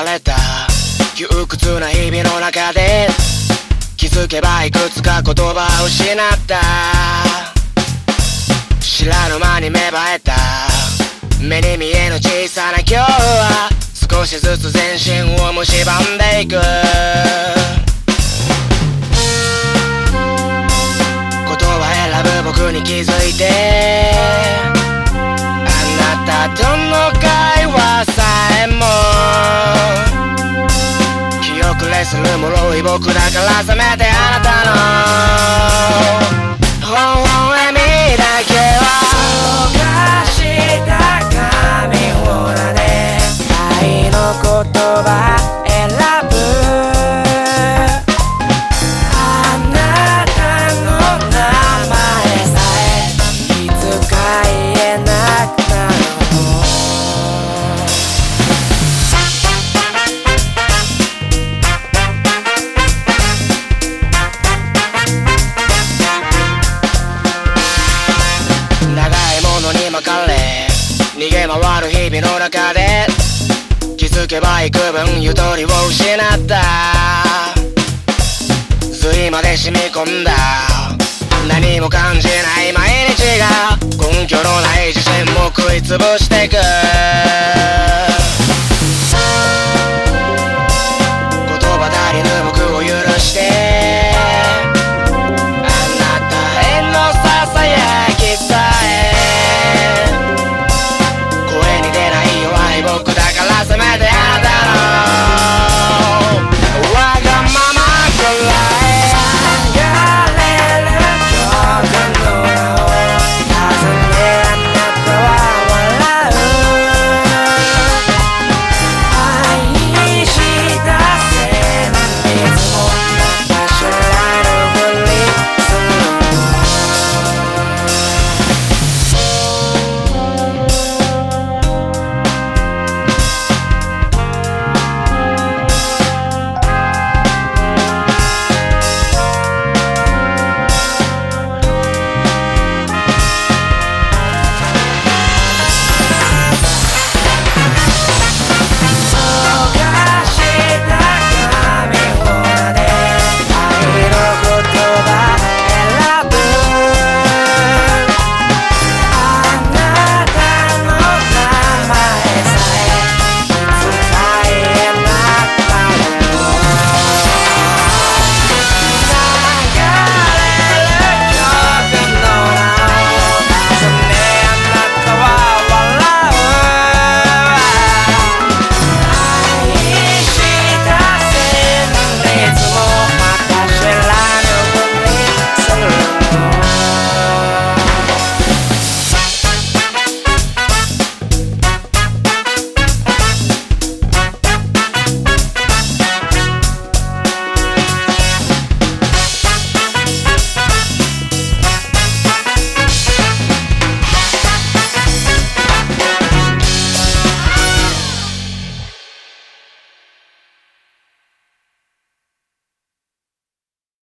された。窮屈な日々の中で気づけばいくつか言葉を失った。知らぬ間に芽生えた。目に見えぬ小さな今日は少しずつ全身を蝕んでいく。言葉選ぶ僕に気づいて僕だからせめてあなたの微笑みだけは溶かした紙ほらで愛の言葉選ぶ続けば幾分ゆとりを失った。髄まで染み込んだ。何も感じない毎日が根拠のない自信も食いつぶしてく。